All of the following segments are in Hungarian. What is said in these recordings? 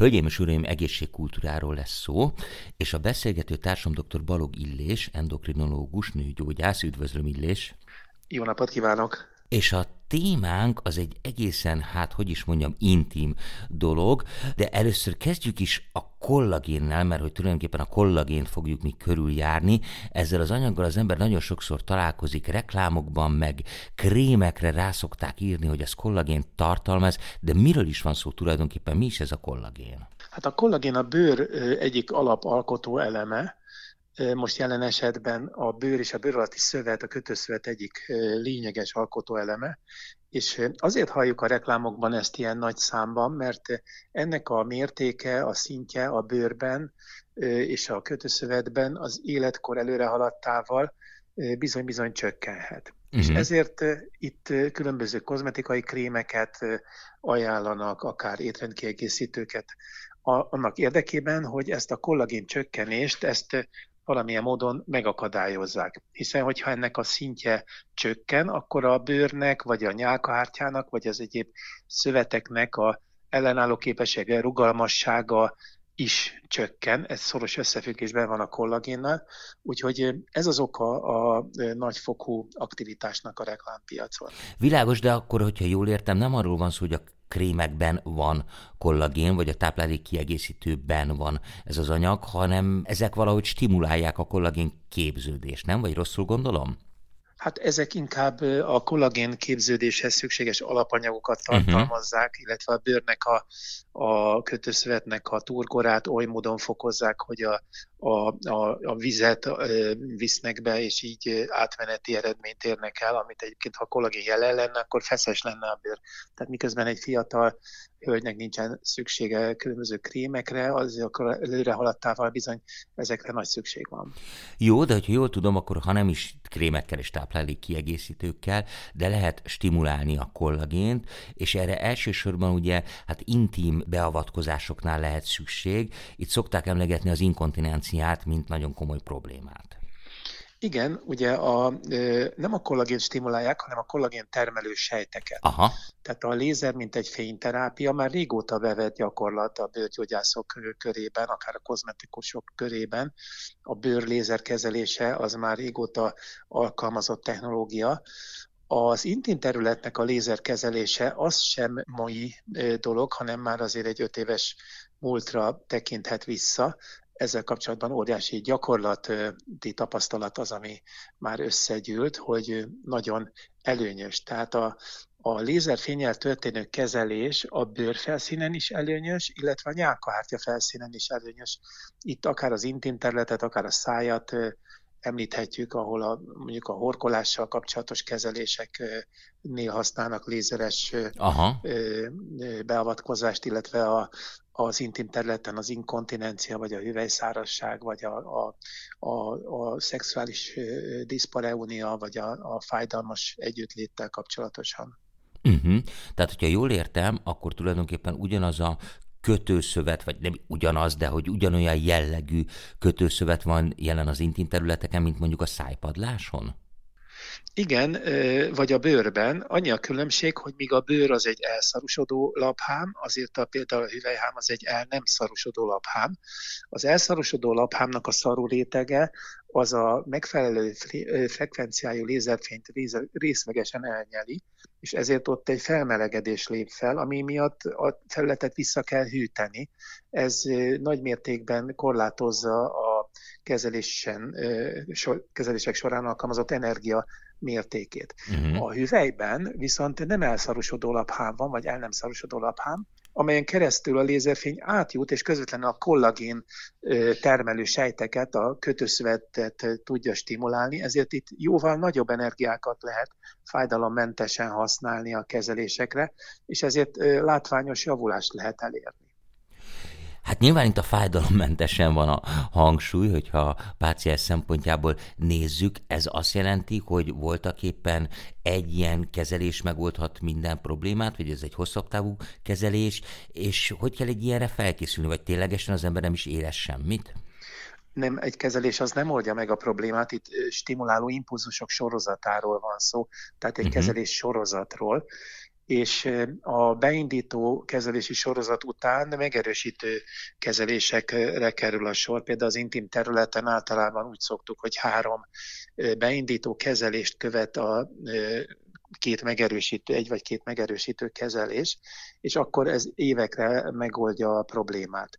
Hölgyeim és uraim, egészségkultúráról lesz szó, és a beszélgető társam dr. Balog Illés, endokrinológus, nőgyógyász, üdvözlöm Illés. Jó napot kívánok! És a témánk az egy egészen, hát hogy is mondjam, intim dolog, de először kezdjük is a kollagénnel, mert hogy tulajdonképpen a kollagént fogjuk mi körüljárni. Ezzel az anyaggal az ember nagyon sokszor találkozik reklámokban, meg krémekre rá szokták írni, hogy ez kollagént tartalmaz, de miről is van szó tulajdonképpen, mi is ez a kollagén? Hát a kollagén a bőr egyik alapalkotó eleme, most jelen esetben a bőr és a bőr alatti szövet, a kötőszövet egyik lényeges alkotóeleme, és azért halljuk a reklámokban ezt ilyen nagy számban, mert ennek a mértéke, a szintje a bőrben és a kötőszövetben az életkor előre haladtával bizony-bizony csökkenhet. Uh-huh. És mhm. ezért itt különböző kozmetikai krémeket ajánlanak, akár étrendkiegészítőket annak érdekében, hogy ezt a kollagén csökkenést, ezt valamilyen módon megakadályozzák. Hiszen, hogyha ennek a szintje csökken, akkor a bőrnek, vagy a nyálkahártyának, vagy az egyéb szöveteknek a ellenálló képessége, rugalmassága is csökken, ez szoros összefüggésben van a kollagénnal, úgyhogy ez az oka a nagyfokú aktivitásnak a reklámpiacon. Világos, de akkor, hogyha jól értem, nem arról van szó, hogy a krémekben van kollagén, vagy a táplálék kiegészítőben van ez az anyag, hanem ezek valahogy stimulálják a kollagén képződést, nem? Vagy rosszul gondolom? Hát ezek inkább a kollagén képződéshez szükséges alapanyagokat mhm. tartalmazzák, uh-huh. illetve a bőrnek a, a kötőszövetnek a turgorát oly módon fokozzák, hogy a, a, a, a vizet visznek be, és így átmeneti eredményt érnek el, amit egyébként, ha kollagén jelen lenne, akkor feszes lenne a bőr. Tehát miközben egy fiatal hölgynek nincsen szüksége különböző krémekre, az akkor előre haladtával bizony ezekre nagy szükség van. Jó, de hogyha jól tudom, akkor ha nem is krémekkel és táplálék kiegészítőkkel, de lehet stimulálni a kollagént, és erre elsősorban ugye hát intim beavatkozásoknál lehet szükség. Itt szokták emlegetni az inkontinenciát, mint nagyon komoly problémát. Igen, ugye a, nem a kollagén stimulálják, hanem a kollagén termelő sejteket. Aha. Tehát a lézer, mint egy fényterápia, már régóta bevett gyakorlat a bőrgyógyászok körében, akár a kozmetikusok körében. A bőr lézer kezelése az már régóta alkalmazott technológia. Az intim területnek a lézerkezelése az sem mai dolog, hanem már azért egy öt éves múltra tekinthet vissza ezzel kapcsolatban óriási gyakorlati tapasztalat az, ami már összegyűlt, hogy nagyon előnyös. Tehát a, a lézerfényel történő kezelés a bőr felszínen is előnyös, illetve a nyálkahártya felszínen is előnyös. Itt akár az intim területet, akár a szájat említhetjük, ahol a, mondjuk a horkolással kapcsolatos kezeléseknél használnak lézeres Aha. beavatkozást, illetve a, az intim területen az inkontinencia, vagy a hüvelyszárasság, vagy a, a, a, a szexuális diszpareunia, vagy a, a fájdalmas együttléttel kapcsolatosan. Uh-huh. Tehát, hogyha jól értem, akkor tulajdonképpen ugyanaz a kötőszövet, vagy nem ugyanaz, de hogy ugyanolyan jellegű kötőszövet van jelen az intim területeken, mint mondjuk a szájpadláson? Igen, vagy a bőrben. Annyi a különbség, hogy míg a bőr az egy elszarusodó laphám, azért a, például a hüvelyhám az egy el nem szarusodó laphám. Az elszarusodó laphámnak a szarú rétege az a megfelelő frekvenciájú lézerfényt részlegesen elnyeli, és ezért ott egy felmelegedés lép fel, ami miatt a felületet vissza kell hűteni. Ez nagy mértékben korlátozza a kezelésen, kezelések során alkalmazott energia mértékét. Uh-huh. A hüvelyben viszont nem elszarosodó laphám van, vagy el nem szarosodó laphám, amelyen keresztül a lézerfény átjut, és közvetlenül a kollagén termelő sejteket, a kötőszövetet tudja stimulálni, ezért itt jóval nagyobb energiákat lehet fájdalommentesen használni a kezelésekre, és ezért látványos javulást lehet elérni. Hát nyilván itt a fájdalommentesen van a hangsúly, hogyha a páciens szempontjából nézzük, ez azt jelenti, hogy voltak éppen egy ilyen kezelés megoldhat minden problémát, vagy ez egy hosszabb távú kezelés, és hogy kell egy ilyenre felkészülni, vagy ténylegesen az ember nem is érez semmit? nem, egy kezelés az nem oldja meg a problémát, itt stimuláló impulzusok sorozatáról van szó, tehát egy uh-huh. kezelés sorozatról, és a beindító kezelési sorozat után megerősítő kezelésekre kerül a sor. Például az intim területen általában úgy szoktuk, hogy három beindító kezelést követ a két megerősítő, egy vagy két megerősítő kezelés, és akkor ez évekre megoldja a problémát.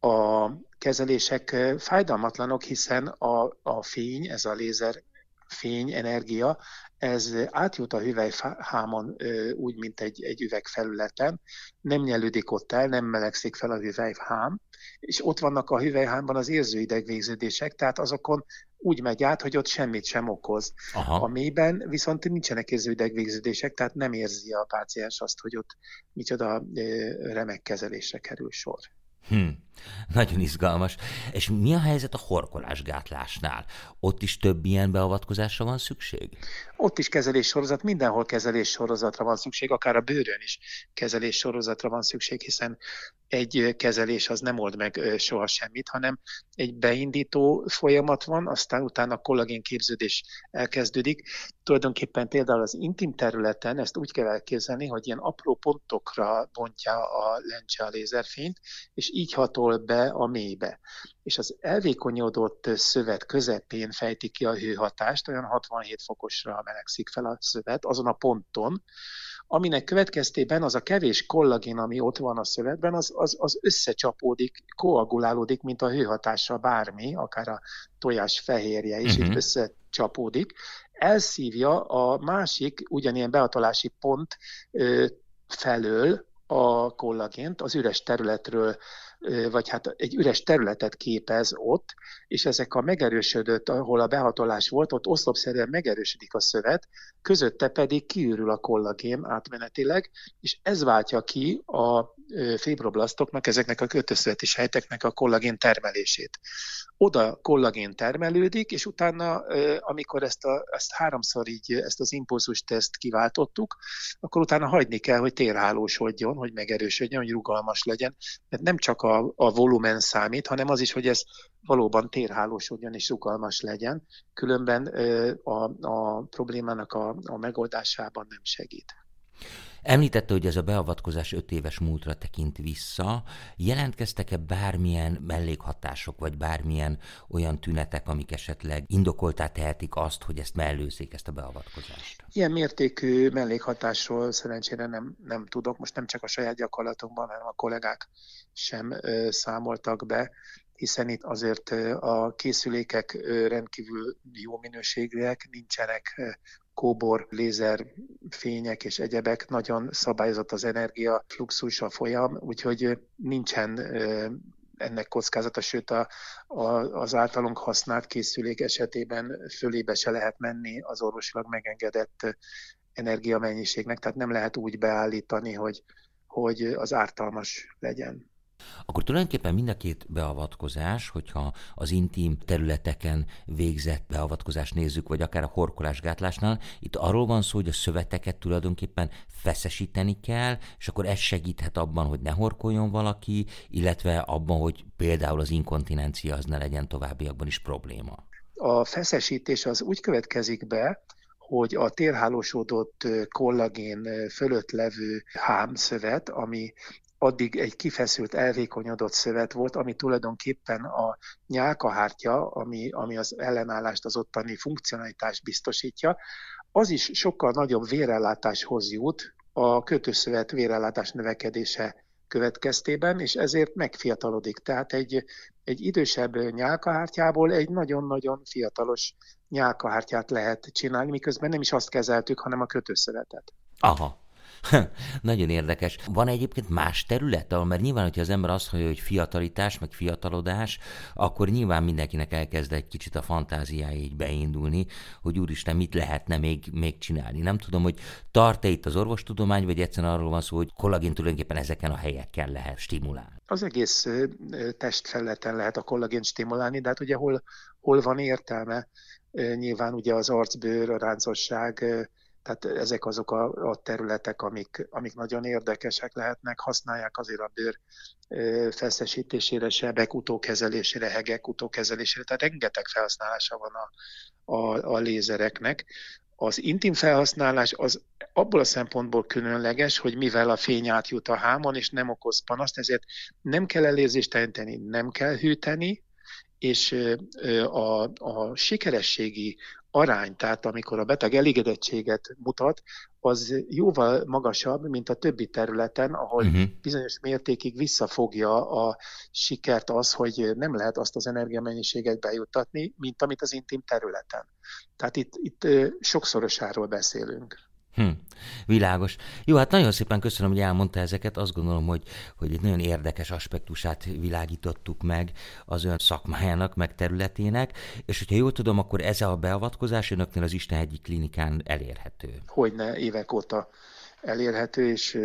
A kezelések fájdalmatlanok, hiszen a, a fény, ez a lézer fény, energia, ez átjut a hüvelyhámon úgy, mint egy, egy üvegfelületen, nem nyelődik ott el, nem melegszik fel a hüvelyhám, és ott vannak a hüvelyhámban az érzőidegvégződések, tehát azokon úgy megy át, hogy ott semmit sem okoz. Aha. A mélyben viszont nincsenek érzőidegvégződések, tehát nem érzi a páciens azt, hogy ott micsoda remek kezelésre kerül sor. Hm. Nagyon izgalmas. És mi a helyzet a horkolásgátlásnál? Ott is több ilyen beavatkozásra van szükség? Ott is kezeléssorozat, mindenhol kezeléssorozatra van szükség, akár a bőrön is kezeléssorozatra van szükség, hiszen egy kezelés az nem old meg soha semmit, hanem egy beindító folyamat van, aztán utána kollagén képződés elkezdődik. Tulajdonképpen például az intim területen ezt úgy kell elképzelni, hogy ilyen apró pontokra bontja a lencse a lézerfényt, és így hatol be a mélybe. És az elvékonyodott szövet közepén fejti ki a hőhatást, olyan 67 fokosra melegszik fel a szövet azon a ponton, aminek következtében az a kevés kollagén, ami ott van a szövetben, az, az, az összecsapódik, koagulálódik, mint a hőhatással bármi, akár a tojás fehérje is uh-huh. itt összecsapódik, elszívja a másik ugyanilyen beatolási pont ö, felől a kollagént, az üres területről vagy hát egy üres területet képez ott, és ezek a megerősödött, ahol a behatolás volt, ott oszlopszerűen megerősödik a szövet, közötte pedig kiürül a kollagén átmenetileg, és ez váltja ki a fibroblasztoknak, ezeknek a kötőszöveti sejteknek a kollagén termelését. Oda kollagén termelődik, és utána, amikor ezt, a, ezt háromszor így, ezt az impulzus teszt kiváltottuk, akkor utána hagyni kell, hogy térhálósodjon, hogy megerősödjön, hogy rugalmas legyen. Mert nem csak a, a volumen számít, hanem az is, hogy ez valóban térhálósodjon és rugalmas legyen, különben a, a problémának a, a megoldásában nem segít. Említette, hogy ez a beavatkozás öt éves múltra tekint vissza. Jelentkeztek-e bármilyen mellékhatások, vagy bármilyen olyan tünetek, amik esetleg indokoltá tehetik azt, hogy ezt mellőzzék, ezt a beavatkozást? Ilyen mértékű mellékhatásról szerencsére nem, nem tudok, most nem csak a saját gyakorlatunkban, hanem a kollégák sem ö, számoltak be hiszen itt azért a készülékek rendkívül jó minőségűek, nincsenek kóbor, lézer fények és egyebek, nagyon szabályozott az energia, fluxus, a folyam, úgyhogy nincsen ennek kockázata, sőt a, a, az általunk használt készülék esetében fölébe se lehet menni az orvosilag megengedett energiamennyiségnek, tehát nem lehet úgy beállítani, hogy, hogy az ártalmas legyen. Akkor tulajdonképpen mind a két beavatkozás, hogyha az intim területeken végzett beavatkozást nézzük, vagy akár a horkolásgátlásnál, itt arról van szó, hogy a szöveteket tulajdonképpen feszesíteni kell, és akkor ez segíthet abban, hogy ne horkoljon valaki, illetve abban, hogy például az inkontinencia az ne legyen továbbiakban is probléma. A feszesítés az úgy következik be, hogy a térhálósodott kollagén fölött levő hámszövet, ami addig egy kifeszült, elvékonyodott szövet volt, ami tulajdonképpen a nyálkahártya, ami, ami az ellenállást, az ottani funkcionalitást biztosítja, az is sokkal nagyobb vérellátáshoz jut a kötőszövet vérellátás növekedése következtében, és ezért megfiatalodik. Tehát egy, egy idősebb nyálkahártyából egy nagyon-nagyon fiatalos nyálkahártyát lehet csinálni, miközben nem is azt kezeltük, hanem a kötőszövetet. Aha, Nagyon érdekes. Van egyébként más terület, ahol, mert nyilván, hogyha az ember azt mondja, hogy fiatalitás, meg fiatalodás, akkor nyilván mindenkinek elkezd egy kicsit a fantáziája így beindulni, hogy úristen, mit lehetne még, még csinálni. Nem tudom, hogy tart-e itt az orvostudomány, vagy egyszerűen arról van szó, hogy kollagén tulajdonképpen ezeken a helyeken lehet stimulálni. Az egész testfelületen lehet a kollagén stimulálni, de hát ugye hol, hol van értelme? Nyilván ugye az arcbőr, a ráncosság, tehát ezek azok a, a területek, amik, amik nagyon érdekesek lehetnek, használják azért a bőr feszesítésére, sebek utókezelésére, hegek utókezelésére, tehát rengeteg felhasználása van a, a, a lézereknek. Az intim felhasználás az abból a szempontból különleges, hogy mivel a fény átjut a hámon, és nem okoz panaszt, ezért nem kell elérzésteleníteni, nem kell hűteni, és a, a sikerességi arány, tehát amikor a beteg elégedettséget mutat, az jóval magasabb, mint a többi területen, ahol uh-huh. bizonyos mértékig visszafogja a sikert az, hogy nem lehet azt az energiamennyiséget bejuttatni, mint amit az intim területen. Tehát itt, itt sokszorosáról beszélünk. Hm, világos. Jó, hát nagyon szépen köszönöm, hogy elmondta ezeket. Azt gondolom, hogy, hogy egy nagyon érdekes aspektusát világítottuk meg az ön szakmájának, meg területének, és hogyha jól tudom, akkor ez a beavatkozás önöknél az Isten egyik klinikán elérhető. Hogyne, évek óta elérhető, és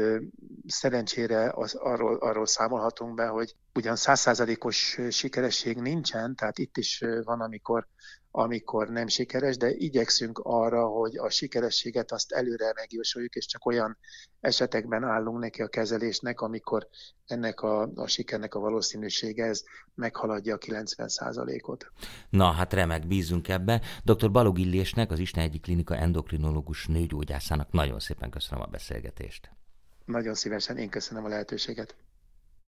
szerencsére az, arról, arról számolhatunk be, hogy ugyan százszázalékos sikeresség nincsen, tehát itt is van, amikor amikor nem sikeres, de igyekszünk arra, hogy a sikerességet azt előre megjósoljuk, és csak olyan esetekben állunk neki a kezelésnek, amikor ennek a, a sikernek a valószínűsége ez meghaladja a 90%-ot. Na, hát remek, bízunk ebbe. Dr. Balog Illésnek, az Isten egyik klinika endokrinológus nőgyógyászának nagyon szépen köszönöm a beszélgetést. Nagyon szívesen, én köszönöm a lehetőséget.